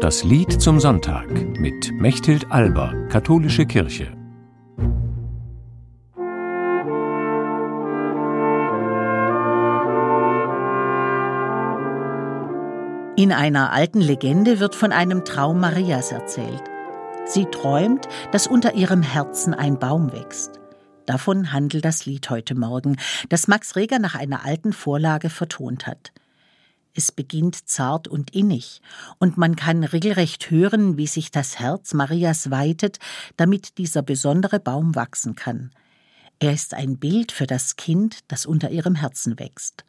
Das Lied zum Sonntag mit Mechthild Alber, Katholische Kirche. In einer alten Legende wird von einem Traum Marias erzählt. Sie träumt, dass unter ihrem Herzen ein Baum wächst. Davon handelt das Lied heute Morgen, das Max Reger nach einer alten Vorlage vertont hat. Es beginnt zart und innig, und man kann regelrecht hören, wie sich das Herz Marias weitet, damit dieser besondere Baum wachsen kann. Er ist ein Bild für das Kind, das unter ihrem Herzen wächst.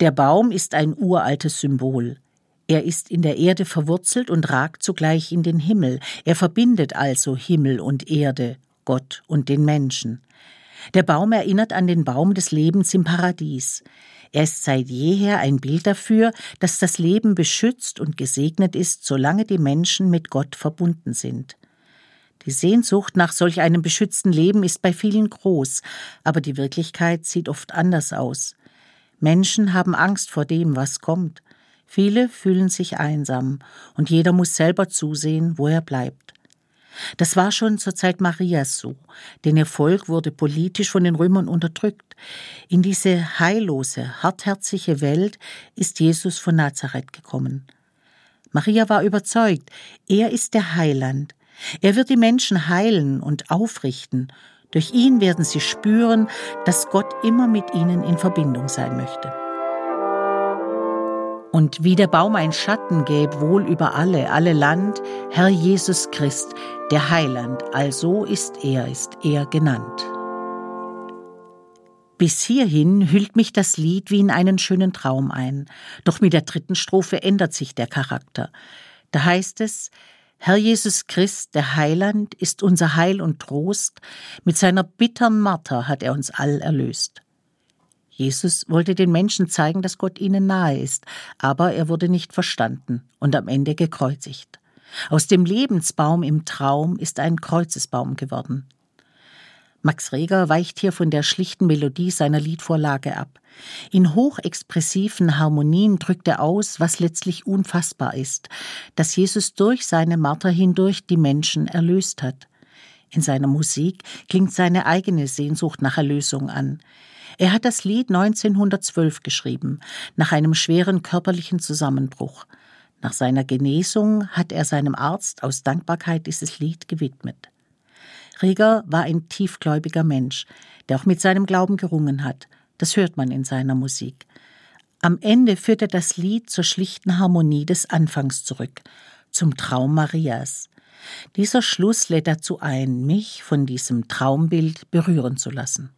Der Baum ist ein uraltes Symbol. Er ist in der Erde verwurzelt und ragt zugleich in den Himmel. Er verbindet also Himmel und Erde, Gott und den Menschen. Der Baum erinnert an den Baum des Lebens im Paradies. Er ist seit jeher ein Bild dafür, dass das Leben beschützt und gesegnet ist, solange die Menschen mit Gott verbunden sind. Die Sehnsucht nach solch einem beschützten Leben ist bei vielen groß, aber die Wirklichkeit sieht oft anders aus. Menschen haben Angst vor dem, was kommt. Viele fühlen sich einsam, und jeder muss selber zusehen, wo er bleibt. Das war schon zur Zeit Marias so, denn ihr Volk wurde politisch von den Römern unterdrückt. In diese heillose, hartherzige Welt ist Jesus von Nazareth gekommen. Maria war überzeugt, er ist der Heiland. Er wird die Menschen heilen und aufrichten, durch ihn werden sie spüren, dass Gott immer mit ihnen in Verbindung sein möchte. Und wie der Baum ein Schatten gäb wohl über alle, alle Land, Herr Jesus Christ, der Heiland, also ist er, ist er genannt. Bis hierhin hüllt mich das Lied wie in einen schönen Traum ein, doch mit der dritten Strophe ändert sich der Charakter. Da heißt es, Herr Jesus Christ, der Heiland, ist unser Heil und Trost, mit seiner bittern Marter hat er uns all erlöst. Jesus wollte den Menschen zeigen, dass Gott ihnen nahe ist, aber er wurde nicht verstanden und am Ende gekreuzigt. Aus dem Lebensbaum im Traum ist ein Kreuzesbaum geworden. Max Reger weicht hier von der schlichten Melodie seiner Liedvorlage ab. In hochexpressiven Harmonien drückt er aus, was letztlich unfassbar ist, dass Jesus durch seine Marter hindurch die Menschen erlöst hat. In seiner Musik klingt seine eigene Sehnsucht nach Erlösung an. Er hat das Lied 1912 geschrieben, nach einem schweren körperlichen Zusammenbruch. Nach seiner Genesung hat er seinem Arzt aus Dankbarkeit dieses Lied gewidmet. Rieger war ein tiefgläubiger Mensch, der auch mit seinem Glauben gerungen hat. Das hört man in seiner Musik. Am Ende führt er das Lied zur schlichten Harmonie des Anfangs zurück, zum Traum Marias. Dieser Schluss lädt dazu ein, mich von diesem Traumbild berühren zu lassen.